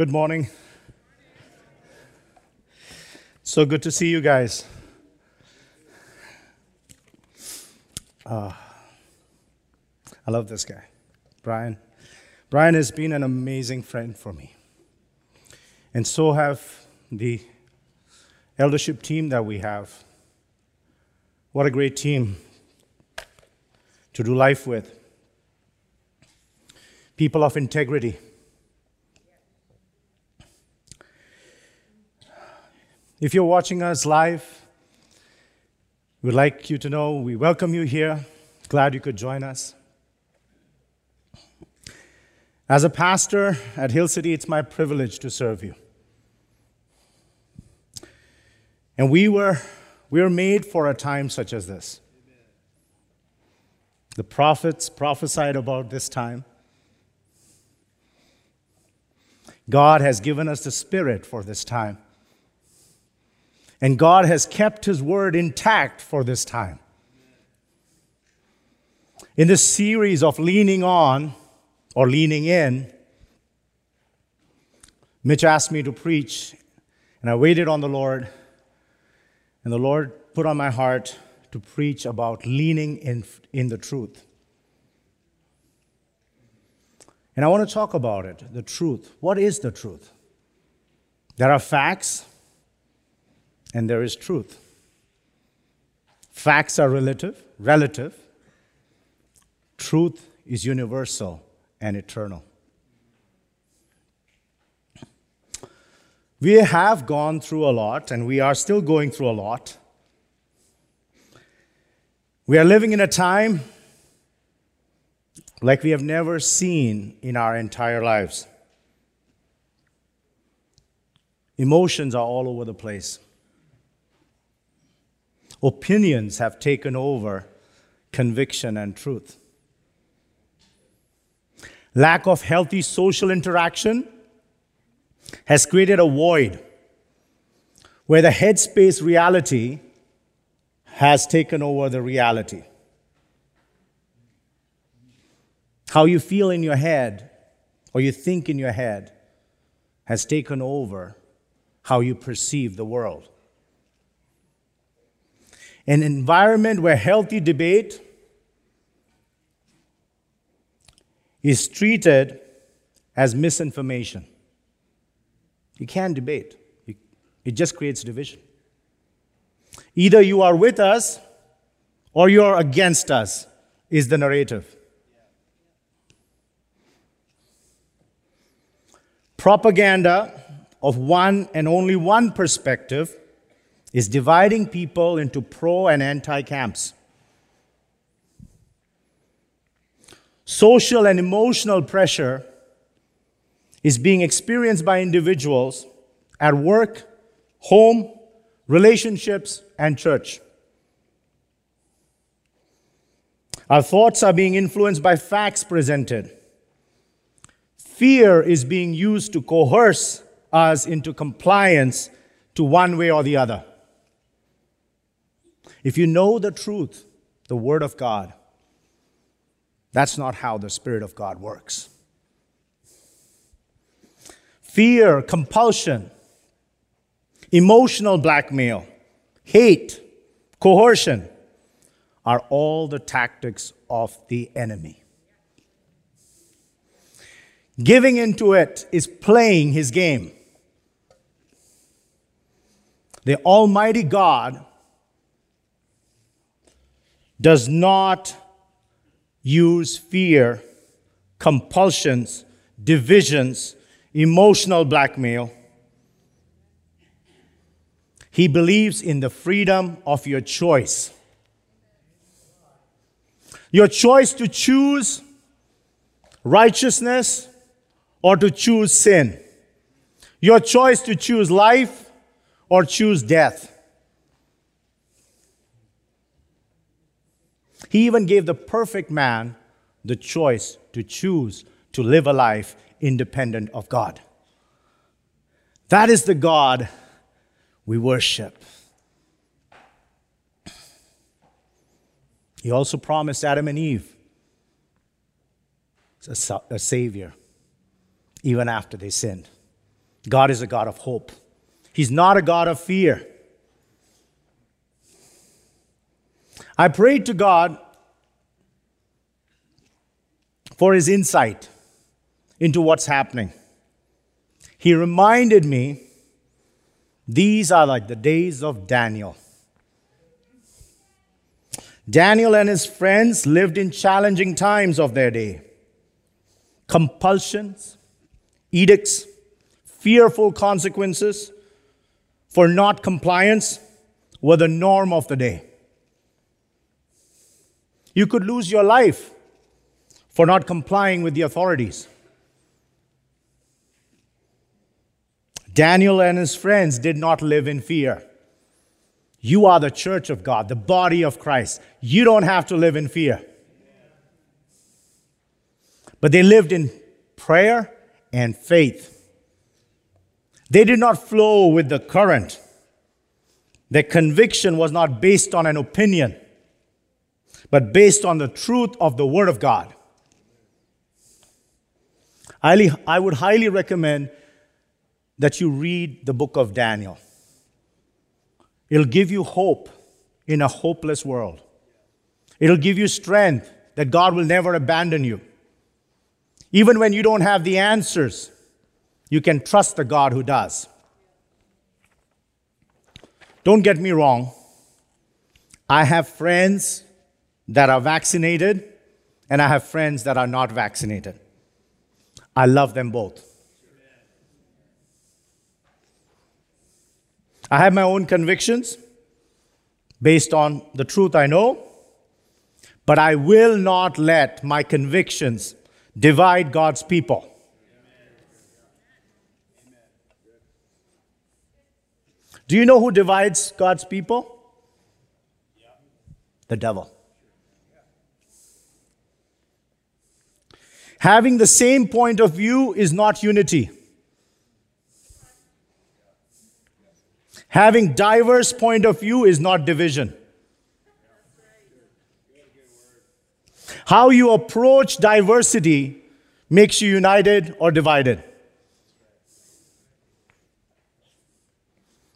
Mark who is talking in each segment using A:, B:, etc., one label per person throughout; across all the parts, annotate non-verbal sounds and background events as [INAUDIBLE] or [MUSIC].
A: Good morning. So good to see you guys. Uh, I love this guy, Brian. Brian has been an amazing friend for me. And so have the eldership team that we have. What a great team to do life with. People of integrity. If you're watching us live, we'd like you to know we welcome you here. Glad you could join us. As a pastor at Hill City, it's my privilege to serve you. And we were, we were made for a time such as this. The prophets prophesied about this time. God has given us the Spirit for this time. And God has kept His word intact for this time. In this series of leaning on or leaning in, Mitch asked me to preach, and I waited on the Lord, and the Lord put on my heart to preach about leaning in, in the truth. And I want to talk about it the truth. What is the truth? There are facts, and there is truth. Facts are relative, relative. Truth is universal and eternal. We have gone through a lot, and we are still going through a lot. We are living in a time like we have never seen in our entire lives. Emotions are all over the place. Opinions have taken over conviction and truth. Lack of healthy social interaction has created a void where the headspace reality has taken over the reality. How you feel in your head or you think in your head has taken over how you perceive the world. An environment where healthy debate is treated as misinformation. You can't debate, it just creates division. Either you are with us or you're against us, is the narrative. Propaganda of one and only one perspective is dividing people into pro and anti camps. Social and emotional pressure is being experienced by individuals at work, home, relationships, and church. Our thoughts are being influenced by facts presented. Fear is being used to coerce us into compliance to one way or the other. If you know the truth, the Word of God, that's not how the Spirit of God works. Fear, compulsion, emotional blackmail, hate, coercion are all the tactics of the enemy. Giving into it is playing his game. The Almighty God does not use fear, compulsions, divisions, emotional blackmail. He believes in the freedom of your choice. Your choice to choose righteousness or to choose sin. Your choice to choose life or choose death. He even gave the perfect man the choice to choose to live a life independent of God. That is the God we worship. He also promised Adam and Eve a, Savior, even after they sinned. God is a God of hope. He's not a God of fear. I prayed to God for his insight into what's happening. He reminded me these are like the days of Daniel. Daniel and his friends lived in challenging times of their day. Compulsions, edicts, fearful consequences for not compliance were the norm of the day. You could lose your life for not complying with the authorities. Daniel and his friends did not live in fear. You are the church of God, the body of Christ. You don't have to live in fear. But they lived in prayer and faith. They did not flow with the current. Their conviction was not based on an opinion, but based on the truth of the Word of God. I would highly recommend that you read the book of Daniel. It'll give you hope in a hopeless world. It'll give you strength that God will never abandon you. Even when you don't have the answers, you can trust the God who does. Don't get me wrong. I have friends that are vaccinated, and I have friends that are not vaccinated. I love them both. I have my own convictions based on the truth I know, but I will not let my convictions divide God's people. Do you know who divides God's people? The devil. Having the same point of view is not unity. Having diverse point of view is not division. How you approach diversity makes you united or divided.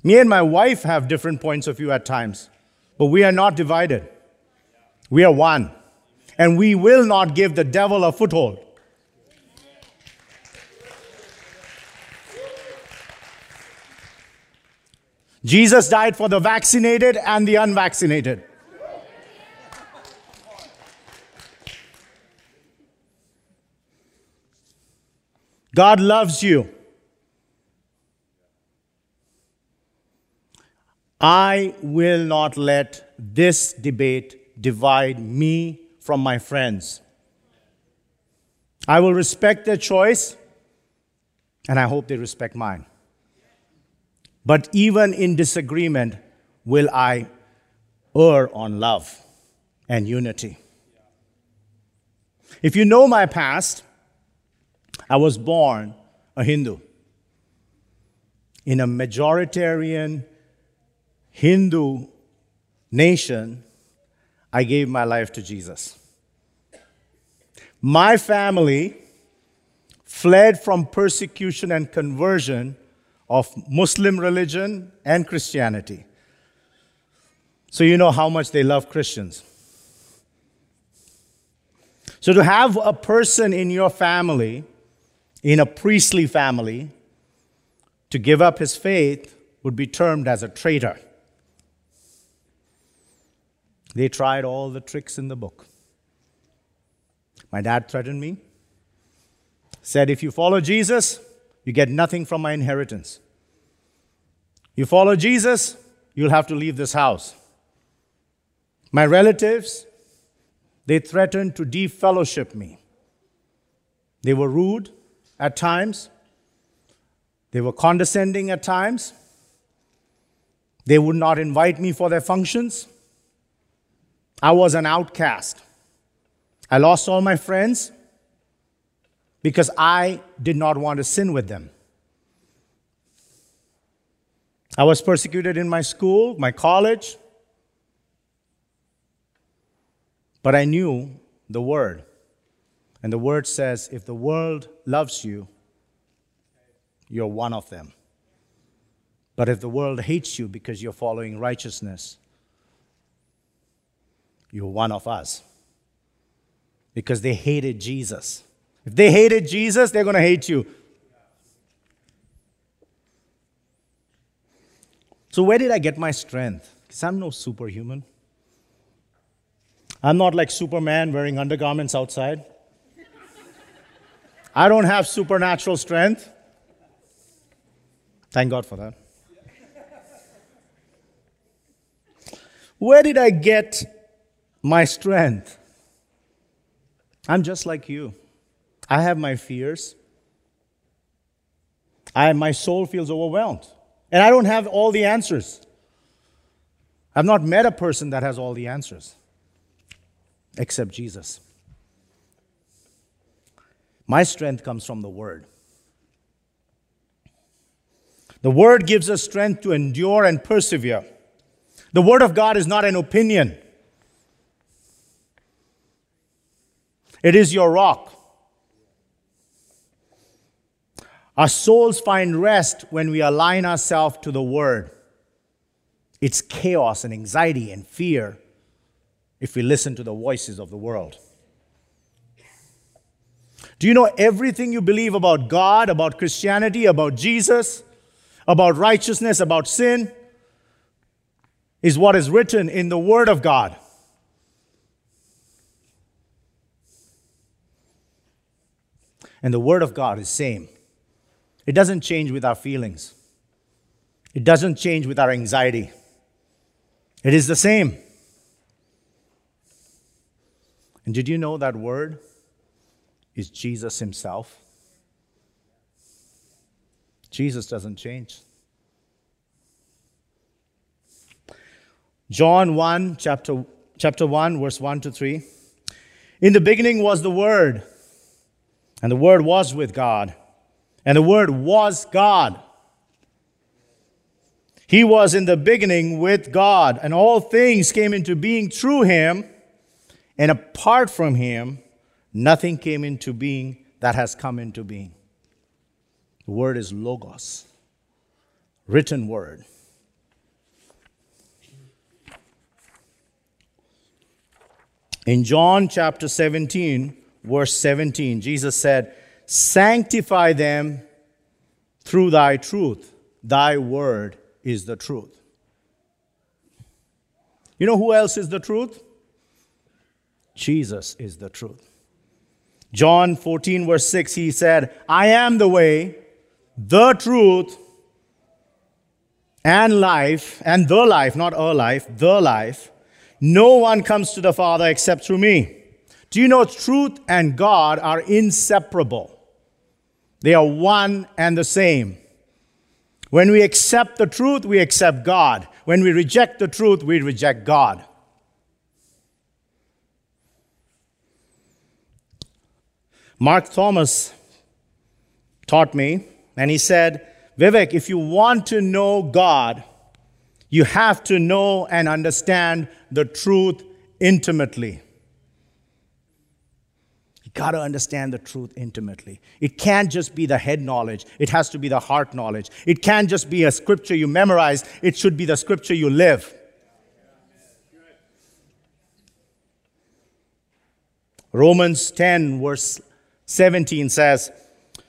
A: Me and my wife have different points of view at times, but we are not divided. We are one. And we will not give the devil a foothold. Jesus died for the vaccinated and the unvaccinated. God loves you. I will not let this debate divide me from my friends. I will respect their choice, and I hope they respect mine. But even in disagreement, will I err on love and unity? If you know my past, I was born a Hindu. In a majoritarian Hindu nation, I gave my life to Jesus. My family fled from persecution and conversion of Muslim religion and Christianity. So you know how much they love Christians. So to have a person in your family, in a priestly family, to give up his faith would be termed as a traitor. They tried all the tricks in the book. My dad threatened me, said, If you follow Jesus, you get nothing from my inheritance. You follow Jesus, you'll have to leave this house. My relatives, they threatened to defellowship me. They were rude at times, they were condescending at times. They would not invite me for their functions. I was an outcast. I lost all my friends because I did not want to sin with them. I was persecuted in my school, my college, but I knew the word. And the word says if the world loves you, you're one of them. But if the world hates you because you're following righteousness, you're one of us. Because they hated Jesus. If they hated Jesus, they're going to hate you. So, where did I get my strength? Because I'm no superhuman. I'm not like Superman wearing undergarments outside. I don't have supernatural strength. Thank God for that. Where did I get my strength? I'm just like you. I have my fears. I, my soul feels overwhelmed. And I don't have all the answers. I've not met a person that has all the answers except Jesus. My strength comes from the Word. The Word gives us strength to endure and persevere. The Word of God is not an opinion, it is your rock. Our souls find rest when we align ourselves to the Word. It's chaos and anxiety and fear if we listen to the voices of the world. Do you know everything you believe about God, about Christianity, about Jesus, about righteousness, about sin, is what is written in the Word of God? And the Word of God is same. It doesn't change with our feelings. It doesn't change with our anxiety. It is the same. And did you know that word is Jesus himself? Jesus doesn't change. John 1, chapter, chapter 1, verse 1 to 3. In the beginning was the Word, and the Word was with God, and the Word was God. He was in the beginning with God, and all things came into being through him, and apart from him, nothing came into being that has come into being. The word is logos, written word. In John chapter 17, verse 17, Jesus said, Sanctify them through thy truth. Thy word is the truth. You know who else is the truth? Jesus is the truth. John 14, verse 6, he said, I am the way, the truth, and life, and the life, not a life, the life. No one comes to the Father except through me. Do you know truth and God are inseparable? They are one and the same. When we accept the truth, we accept God. When we reject the truth, we reject God. Mark Thomas taught me, and he said, Vivek, if you want to know God, you have to know and understand the truth intimately. Got to understand the truth intimately. It can't just be the head knowledge, it has to be the heart knowledge. It can't just be a scripture you memorize, it should be the scripture you live. Romans 10, verse 17 says,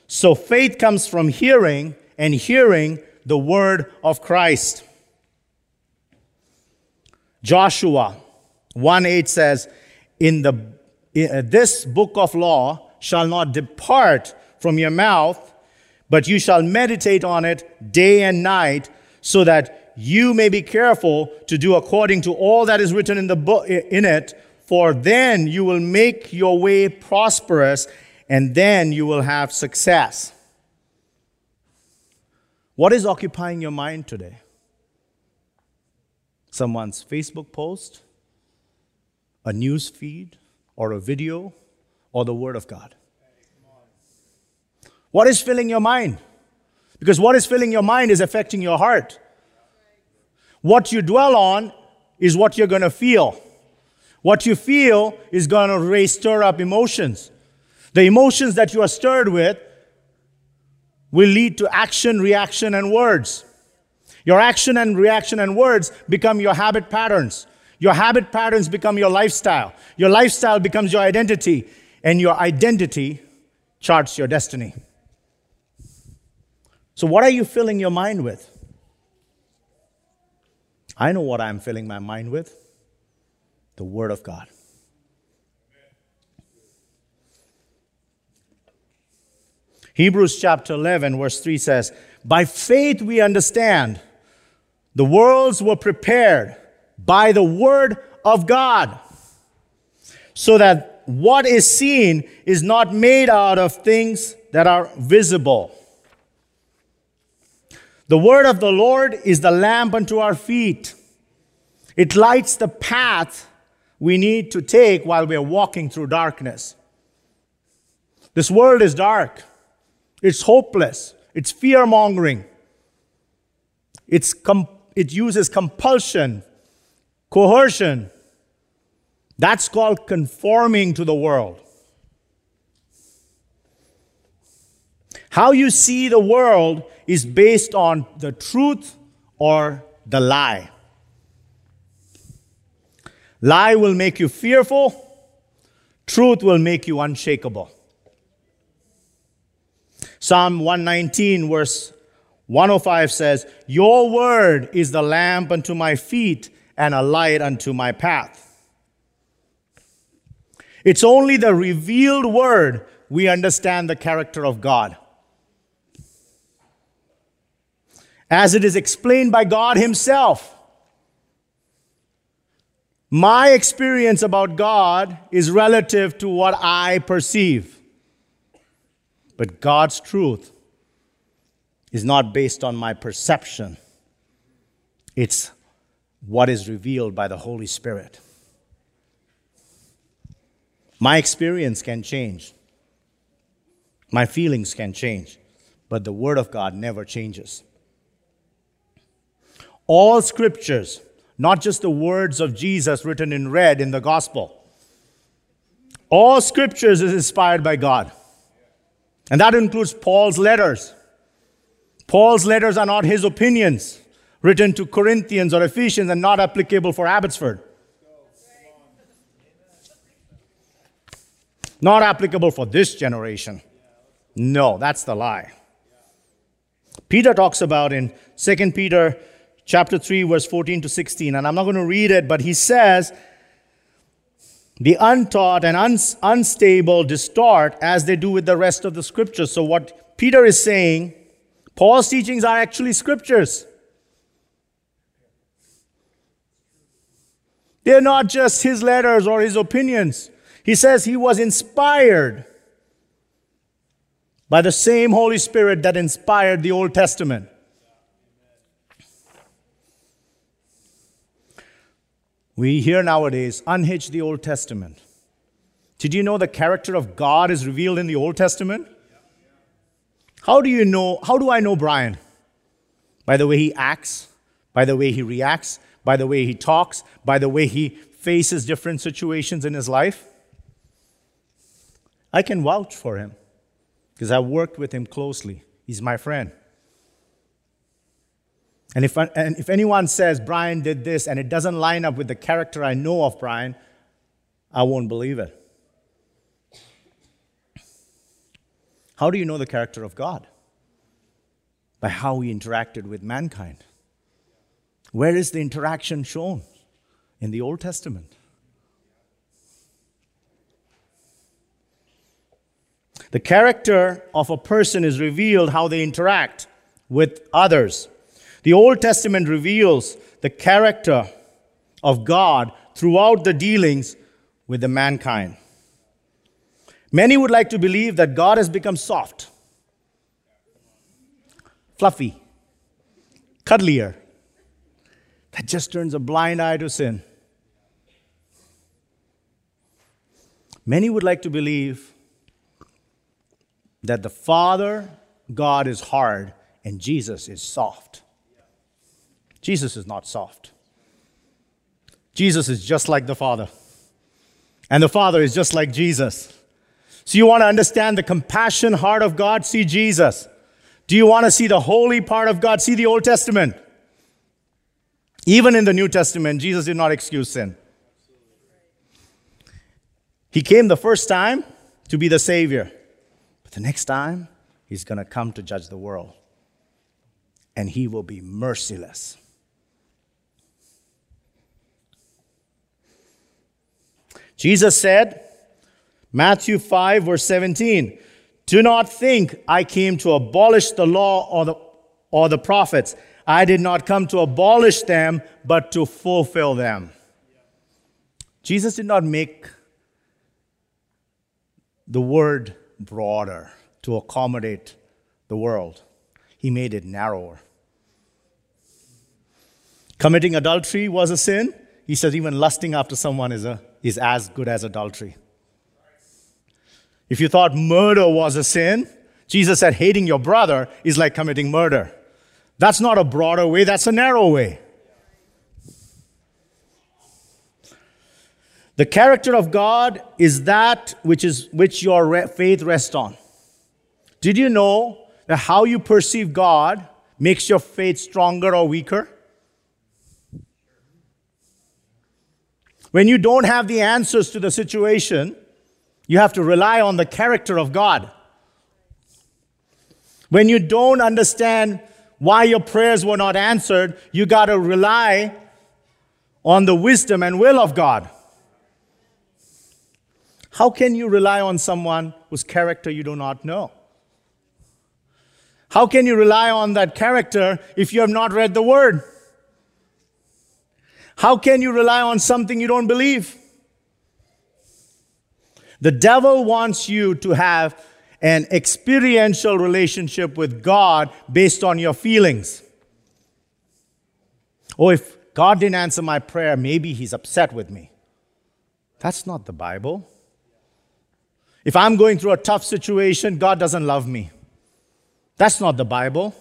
A: So faith comes from hearing, and hearing the word of Christ. Joshua 1 8 says, In the Uh, this book of law shall not depart from your mouth, but you shall meditate on it day and night, so that you may be careful to do according to all that is written in the book in it, for then you will make your way prosperous and then you will have success. What is occupying your mind today? Someone's Facebook post, a news feed, or a video, or the Word of God? What is filling your mind? Because what is filling your mind is affecting your heart. What you dwell on is what you're going to feel. What you feel is going to raise, stir up emotions. The emotions that you are stirred with will lead to action, reaction, and words. Your action and reaction and words become your habit patterns. Your habit patterns become your lifestyle. Your lifestyle becomes your identity, and your identity charts your destiny. So, what are you filling your mind with? I know what I'm filling my mind with the Word of God. Hebrews chapter 11, verse 3 says, By faith we understand the worlds were prepared by the Word of God, so that what is seen is not made out of things that are visible. The word of the Lord is the lamp unto our feet. It lights the path we need to take while we are walking through darkness. This world is dark. It's hopeless. It's fear mongering. Com- it uses compulsion, coercion. That's called conforming to the world. How you see the world is based on the truth or the lie. Lie will make you fearful, truth will make you unshakable. Psalm 119, verse 105 says, Your word is the lamp unto my feet and a light unto my path. It's only the revealed word we understand the character of God. as it is explained by God Himself. My experience about God is relative to what I perceive. But God's truth is not based on my perception, it's what is revealed by the Holy Spirit. My experience can change, my feelings can change, but the Word of God never changes. All scriptures, not just the words of Jesus written in red in the gospel. All scriptures is inspired by God. And that includes Paul's letters. Paul's letters are not his opinions written to Corinthians or Ephesians and not applicable for Abbotsford. Not applicable for this generation. No, that's the lie. Peter talks about in 2 Peter chapter 3, verse 14 to 16. And I'm not going to read it, but he says, the untaught and un- unstable distort as they do with the rest of the scriptures. So, what Peter is saying, Paul's teachings are actually scriptures. They're not just his letters or his opinions. He says he was inspired by the same Holy Spirit that inspired the Old Testament. We hear nowadays, unhitch the Old Testament. Did you know the character of God is revealed in the Old Testament? How do you know, how do I know Brian? By the way he acts, by the way he reacts, by the way he talks, by the way he faces different situations in his life. I can vouch for him because I worked with him closely. He's my friend. And if, and if anyone says Brian did this and it doesn't line up with the character I know of Brian, I won't believe it. How do you know the character of God? By how he interacted with mankind. Where is the interaction shown? In the Old Testament. The character of a person is revealed how they interact with others. The Old Testament reveals the character of God throughout the dealings with the mankind. Many would like to believe that God has become soft, fluffy, cuddlier, that just turns a blind eye to sin. Many would like to believe that the Father God is hard and Jesus is soft. Jesus is not soft. Jesus is just like the Father. And the Father is just like Jesus. So you want to understand the compassion heart of God? See Jesus. Do you want to see the holy part of God? See the Old Testament. Even in the New Testament, Jesus did not excuse sin. He came the first time to be the Savior, but the next time, He's going to come to judge the world. And He will be merciless. Jesus said, Matthew 5, verse 17, Do not think I came to abolish the law or the, or the prophets. I did not come to abolish them, but to fulfill them. Jesus did not make the word broader to accommodate the world, he made it narrower. Committing adultery was a sin. He says even lusting after someone is, a, is as good as adultery. If you thought murder was a sin, Jesus said hating your brother is like committing murder. That's not a broader way, that's a narrow way. The character of God is that which is which your re- faith rests on. Did you know that how you perceive God makes your faith stronger or weaker? When you don't have the answers to the situation, you have to rely on the character of God. When you don't understand why your prayers were not answered, you got to rely on the wisdom and will of God. How can you rely on someone whose character you do not know? How can you rely on that character if you have not read the word? How can you rely on something you don't believe? The devil wants you to have an experiential relationship with God based on your feelings. Oh, if God didn't answer my prayer, maybe he's upset with me. That's not the Bible. If I'm going through a tough situation, God doesn't love me. That's not the Bible.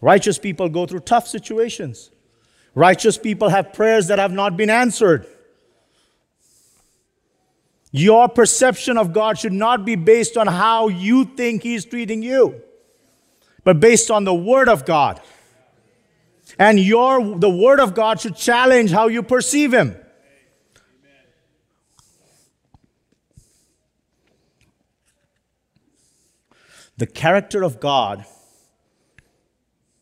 A: Righteous people go through tough situations. Righteous people have prayers that have not been answered. Your perception of God should not be based on how you think He's treating you, but based on the Word of God. And your, the Word of God should challenge how you perceive Him. The character of God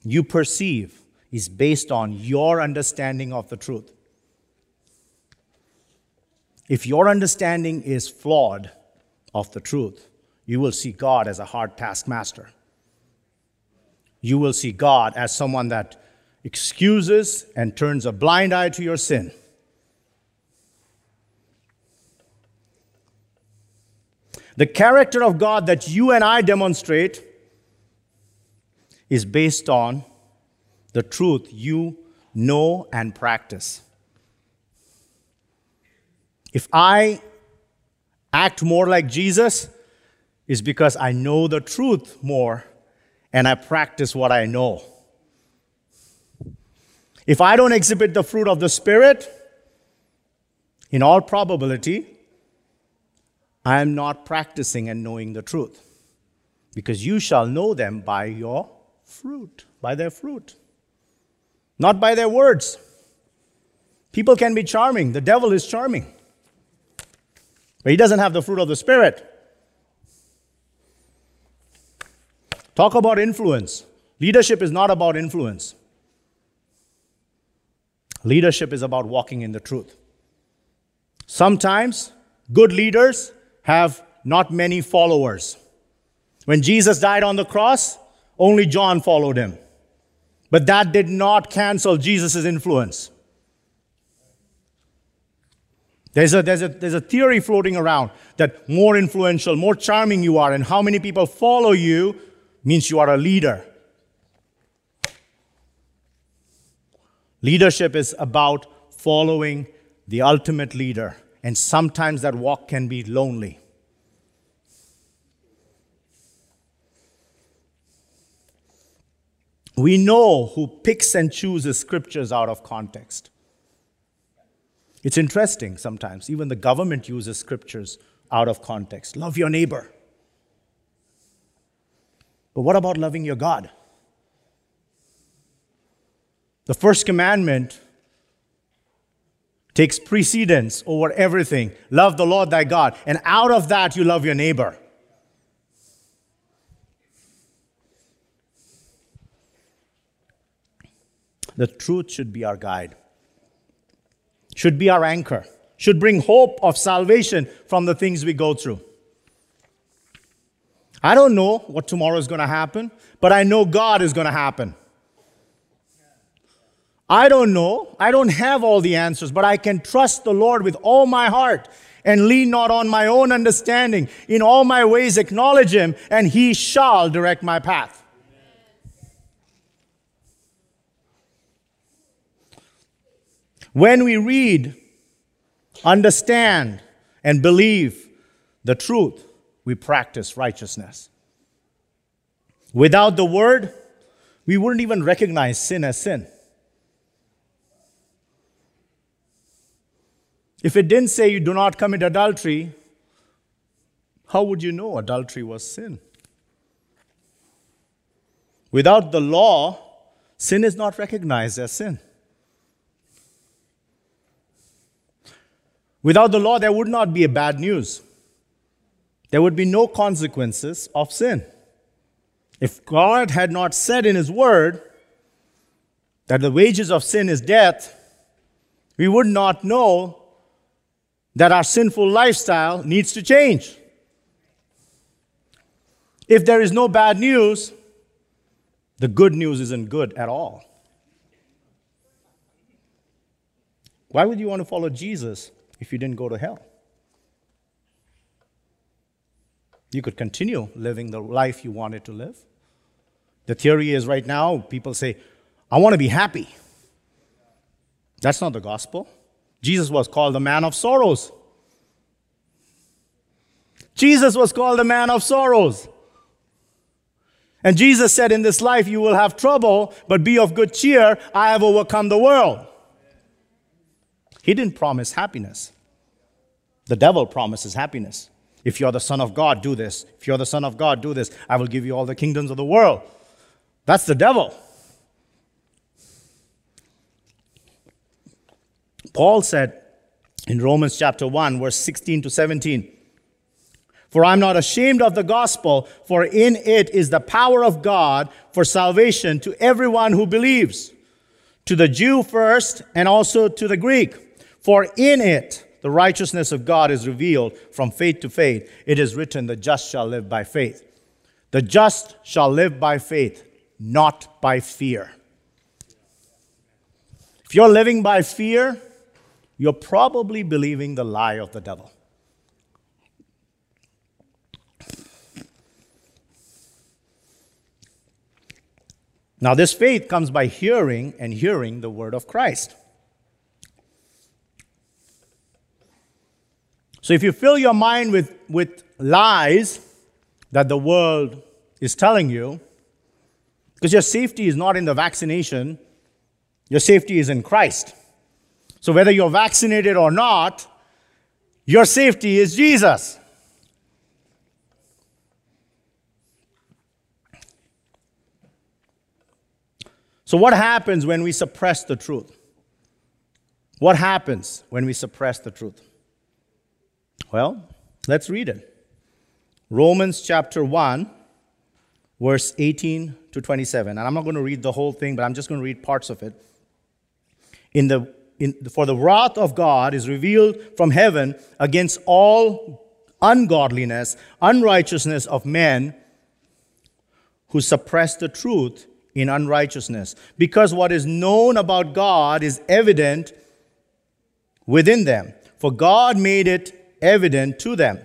A: you perceive is based on your understanding of the truth. If your understanding is flawed of the truth, you will see God as a hard taskmaster. You will see God as someone that excuses and turns a blind eye to your sin. The character of God that you and I demonstrate is based on the truth you know and practice. If I act more like Jesus, is because I know the truth more and I practice what I know. If I don't exhibit the fruit of the Spirit, in all probability, I am not practicing and knowing the truth. Because you shall know them by your fruit, by their fruit, not by their words. People can be charming, the devil is charming, but he doesn't have the fruit of the Spirit. Talk about influence. Leadership is not about influence. Leadership is about walking in the truth. Sometimes good leaders have not many followers. When Jesus died on the cross, only John followed him. But that did not cancel Jesus' influence. There's a, there's, a, there's a theory floating around that more influential, more charming you are, and how many people follow you means you are a leader. Leadership is about following the ultimate leader. And sometimes that walk can be lonely. We know who picks and chooses scriptures out of context. It's interesting sometimes. Even the government uses scriptures out of context. Love your neighbor. But what about loving your God? The first commandment takes precedence over everything. Love the Lord thy God. And out of that, you love your neighbor. The truth should be our guide, should be our anchor, should bring hope of salvation from the things we go through. I don't know what tomorrow is going to happen, but I know God is going to happen. I don't know. I don't have all the answers, but I can trust the Lord with all my heart and lean not on my own understanding. In all my ways, acknowledge Him, and He shall direct my path. When we read, understand, and believe the truth, we practice righteousness. Without the word, we wouldn't even recognize sin as sin. If it didn't say you do not commit adultery, how would you know adultery was sin? Without the law, sin is not recognized as sin. Without the law, there would not be a bad news. There would be no consequences of sin. If God had not said in His Word that the wages of sin is death, we would not know that our sinful lifestyle needs to change. If there is no bad news, the good news isn't good at all. Why would you want to follow Jesus if you didn't go to hell? You could continue living the life you wanted to live. The theory is right now, people say, I want to be happy. That's not the gospel. Jesus was called the man of sorrows. Jesus was called the man of sorrows. And Jesus said, In this life you will have trouble, but be of good cheer. I have overcome the world. He didn't promise happiness. The devil promises happiness. If you're the Son of God, do this. If you're the Son of God, do this. I will give you all the kingdoms of the world. That's the devil. Paul said in Romans chapter 1, verse 16 to 17, For I'm not ashamed of the gospel, for in it is the power of God for salvation to everyone who believes, to the Jew first and also to the Greek. For in it, the righteousness of God is revealed from faith to faith. It is written, The just shall live by faith. The just shall live by faith, not by fear. If you're living by fear, you're probably believing the lie of the devil. Now, this faith comes by hearing and hearing the word of Christ. So if you fill your mind with, with lies that the world is telling you, because your safety is not in the vaccination, your safety is in Christ. So whether you're vaccinated or not, your safety is Jesus. So, what happens when we suppress the truth? What happens when we suppress the truth? Well, let's read it. Romans chapter 1, verse 18 to 27. And I'm not going to read the whole thing, but I'm just going to read parts of it. In the, in, for the wrath of God is revealed from heaven against all ungodliness, unrighteousness of men who suppress the truth in unrighteousness. Because what is known about God is evident within them. For God made it evident to them.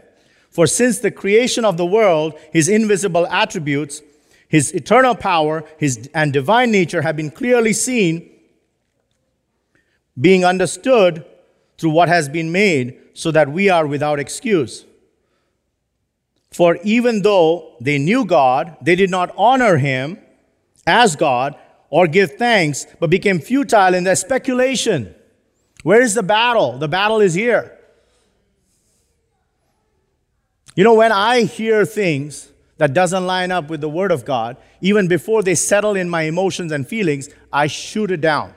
A: For since the creation of the world, his invisible attributes, his eternal power, his and divine nature have been clearly seen, being understood through what has been made, so that we are without excuse. For even though they knew God, they did not honor him as God or give thanks, but became futile in their speculation. Where is the battle? The battle is here. You know, when I hear things that doesn't line up with the Word of God, even before they settle in my emotions and feelings, I shoot it down.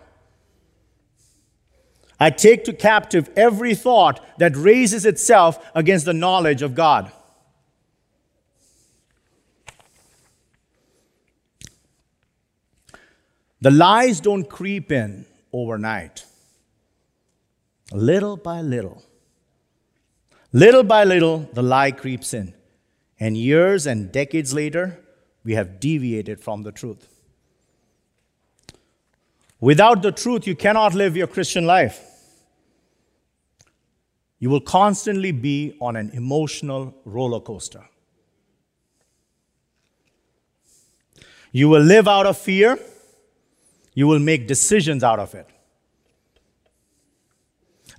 A: I take to captive every thought that raises itself against the knowledge of God. The lies don't creep in overnight. Little by little. Little by little, the lie creeps in. And years and decades later, we have deviated from the truth. Without the truth, you cannot live your Christian life. You will constantly be on an emotional roller coaster. You will live out of fear you will make decisions out of it.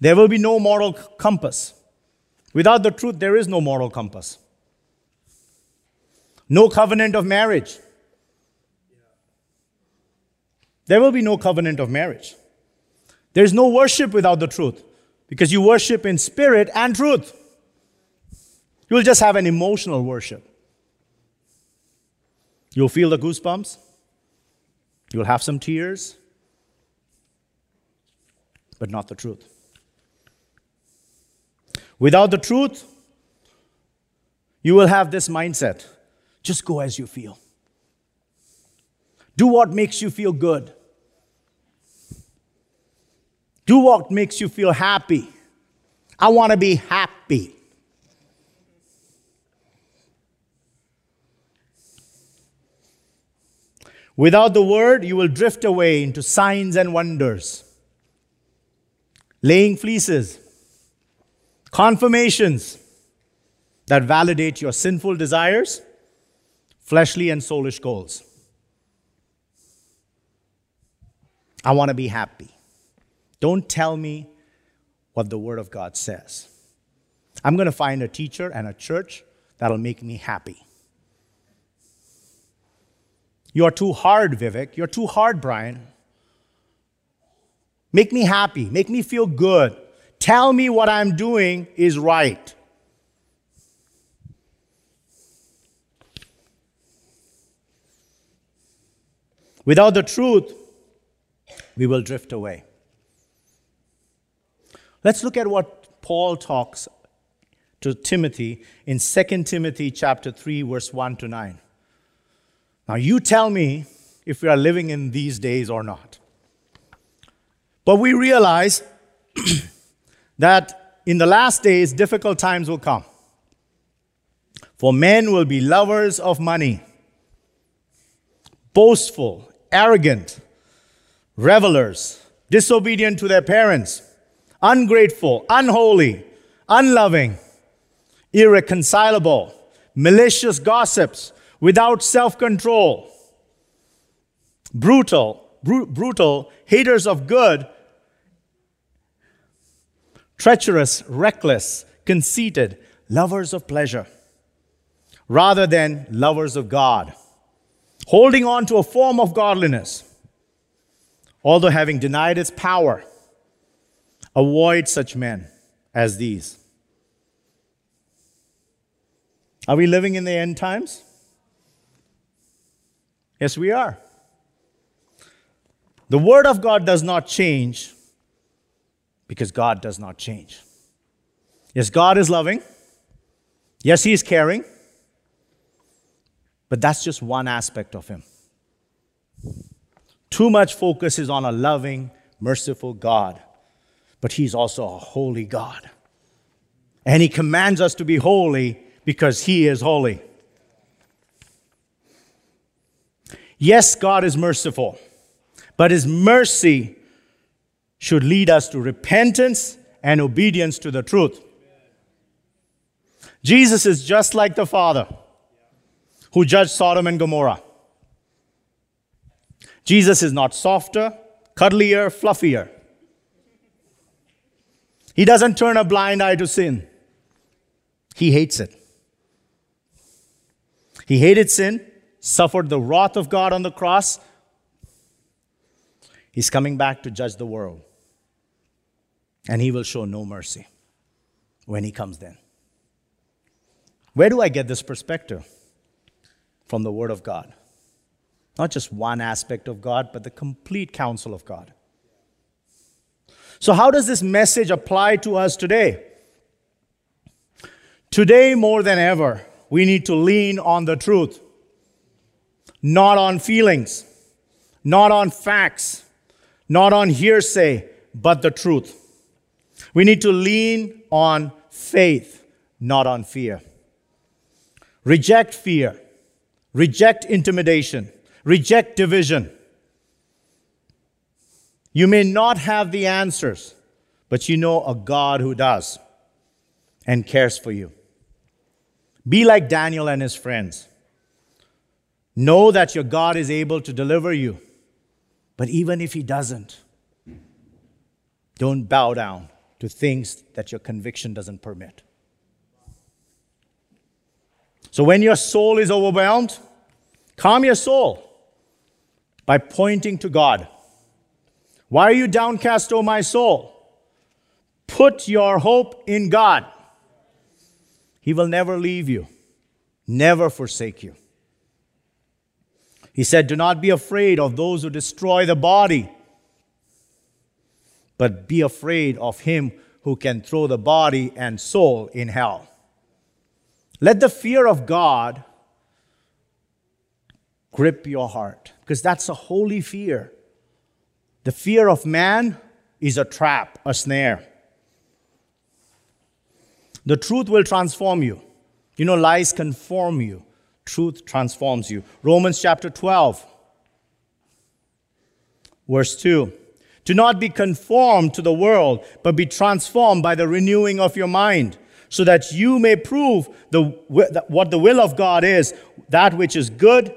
A: There will be no moral compass. Without the truth, there is no moral compass. No covenant of marriage. There will be no covenant of marriage. There's no worship without the truth because you worship in spirit and truth. You'll just have an emotional worship. You'll feel the goosebumps. You'll have some tears, but not the truth. Without the truth, you will have this mindset just go as you feel. Do what makes you feel good. Do what makes you feel happy. I want to be happy. Without the word, you will drift away into signs and wonders, laying fleeces, confirmations that validate your sinful desires, fleshly and soulish goals. I want to be happy. Don't tell me what the Word of God says. I'm going to find a teacher and a church that'll make me happy. You're too hard, Vivek. You're too hard, Brian. Make me happy. Make me feel good. Tell me what I'm doing is right. Without the truth, we will drift away. Let's look at what Paul talks to Timothy in 2 Timothy chapter 3 verse 1 to 9. Now, you tell me if we are living in these days or not. But we realize [CLEARS THROAT] that in the last days, difficult times will come. For men will be lovers of money, boastful, arrogant, revelers, disobedient to their parents, ungrateful, unholy, unloving, irreconcilable, malicious gossips without self control, brutal, br- brutal, haters of good, treacherous, reckless, conceited, lovers of pleasure, rather than lovers of God, holding on to a form of godliness, although having denied its power. Avoid such men as these. Are we living in the end times? Yes, we are. The Word of God does not change because God does not change. Yes, God is loving. Yes, He is caring. But that's just one aspect of Him. Too much focus is on a loving, merciful God, but He's also a holy God. And He commands us to be holy because He is holy. Yes, God is merciful, but His mercy should lead us to repentance and obedience to the truth. Jesus is just like the Father who judged Sodom and Gomorrah. Jesus is not softer, cuddlier, fluffier. He doesn't turn a blind eye to sin. He hates it. He hated sin suffered the wrath of God on the cross, he's coming back to judge the world. And he will show no mercy when he comes then. Where do I get this perspective? from the Word of God. Not just one aspect of God, but the complete counsel of God. So, how does this message apply to us today? Today, more than ever, we need to lean on the truth, not on feelings, not on facts, not on hearsay, but the truth. We need to lean on faith, not on fear. Reject fear, reject intimidation, reject division. You may not have the answers, but you know a God who does and cares for you. Be like Daniel and his friends. Know that your God is able to deliver you. But even if he doesn't, don't bow down to things that your conviction doesn't permit. So when your soul is overwhelmed, calm your soul by pointing to God. Why are you downcast, O my soul? Put your hope in God. He will never leave you, never forsake you. He said, Do not be afraid of those who destroy the body, but be afraid of him who can throw the body and soul in hell. Let the fear of God grip your heart, because that's a holy fear. The fear of man is a trap, a snare. The truth will transform you. You know, lies conform you, truth transforms you. Romans chapter 12, verse 2. Do not be conformed to the world, but be transformed by the renewing of your mind, so that you may prove the, what the will of God is, that which is good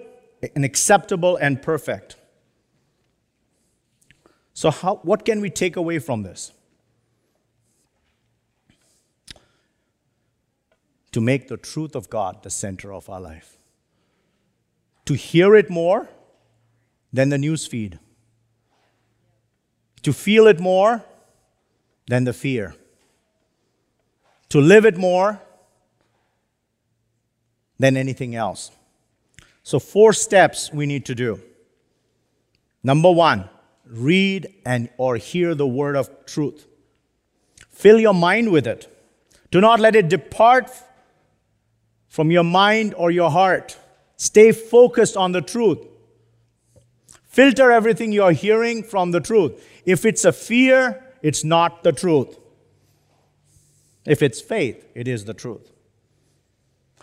A: and acceptable and perfect. So, how, what can we take away from this? to make the truth of God the center of our life. To hear it more than the news feed. To feel it more than the fear. To live it more than anything else. So, four steps we need to do. Number one, read and or hear the word of truth. Fill your mind with it. Do not let it depart from your mind or your heart. Stay focused on the truth. Filter everything you're hearing from the truth. If it's a fear, it's not the truth. If it's faith, it is the truth.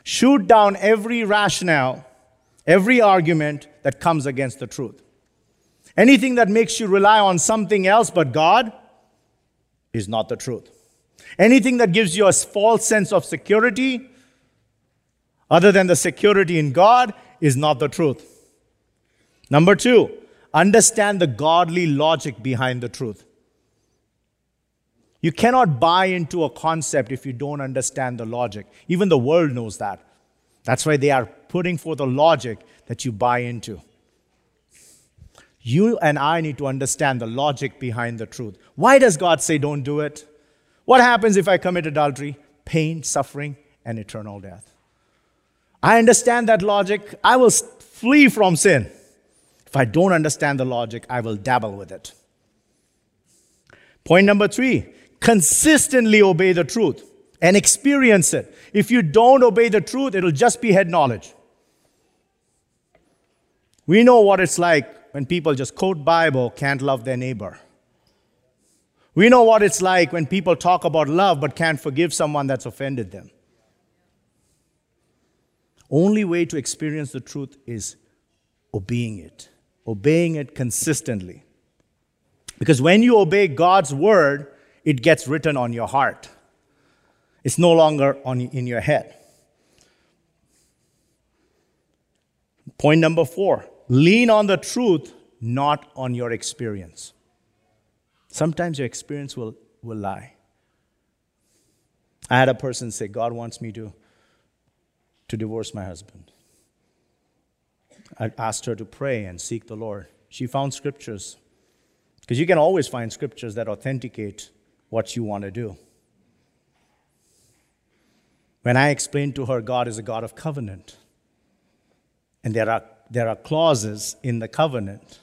A: Shoot down every rationale, every argument that comes against the truth. Anything that makes you rely on something else but God is not the truth. Anything that gives you a false sense of security other than the security in God is not the truth. Number two, understand the godly logic behind the truth. You cannot buy into a concept if you don't understand the logic. Even the world knows that. That's why they are putting forth a logic that you buy into. You and I need to understand the logic behind the truth. Why does God say don't do it? What happens if I commit adultery? Pain, suffering, and eternal death. I understand that logic. I will flee from sin. If I don't understand the logic, I will dabble with it. Point number three consistently obey the truth and experience it. If you don't obey the truth, it'll just be head knowledge. We know what it's like when people just quote Bible, can't love their neighbor. We know what it's like when people talk about love but can't forgive someone that's offended them. Only way to experience the truth is obeying it, obeying it consistently. Because when you obey God's word, it gets written on your heart. It's no longer on, in your head. Point number four lean on the truth, not on your experience. Sometimes your experience will, will lie. I had a person say, God wants me to to divorce my husband. I asked her to pray and seek the Lord. She found scriptures, because you can always find scriptures that authenticate what you want to do. When I explained to her, God is a God of covenant, And there are, there are clauses in the covenant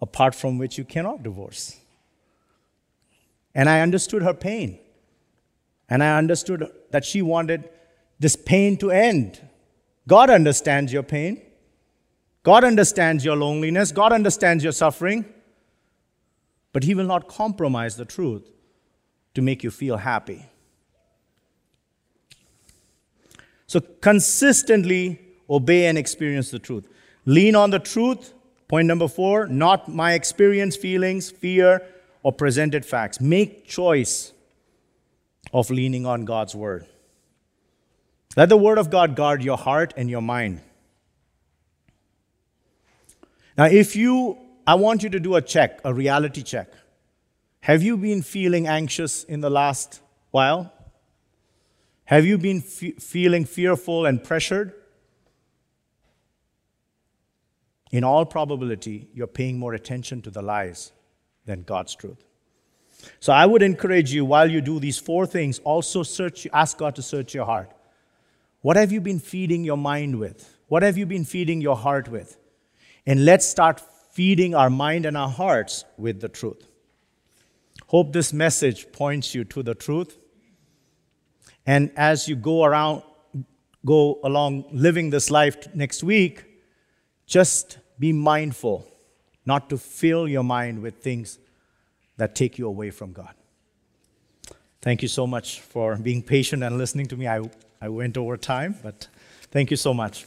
A: apart from which you cannot divorce. And I understood her pain. And I understood that she wanted this pain to end. God understands your pain. God understands your loneliness. God understands your suffering. But He will not compromise the truth to make you feel happy. So consistently obey and experience the truth. Lean on the truth. Point number four, not my experience, feelings, fear, or presented facts. Make choice of leaning on God's word. Let the word of God guard your heart and your mind. Now, if you, I want you to do a check, a reality check. Have you been feeling anxious in the last while? Have you been fe- feeling fearful and pressured? In all probability, you're paying more attention to the lies than God's truth. So I would encourage you while you do these four things, also search, ask God to search your heart. What have you been feeding your mind with? What have you been feeding your heart with? And let's start feeding our mind and our hearts with the truth. Hope this message points you to the truth. And as you go around, go along living this life next week, just be mindful not to fill your mind with things that take you away from God. Thank you so much for being patient and listening to me. I, I went over time, but thank you so much.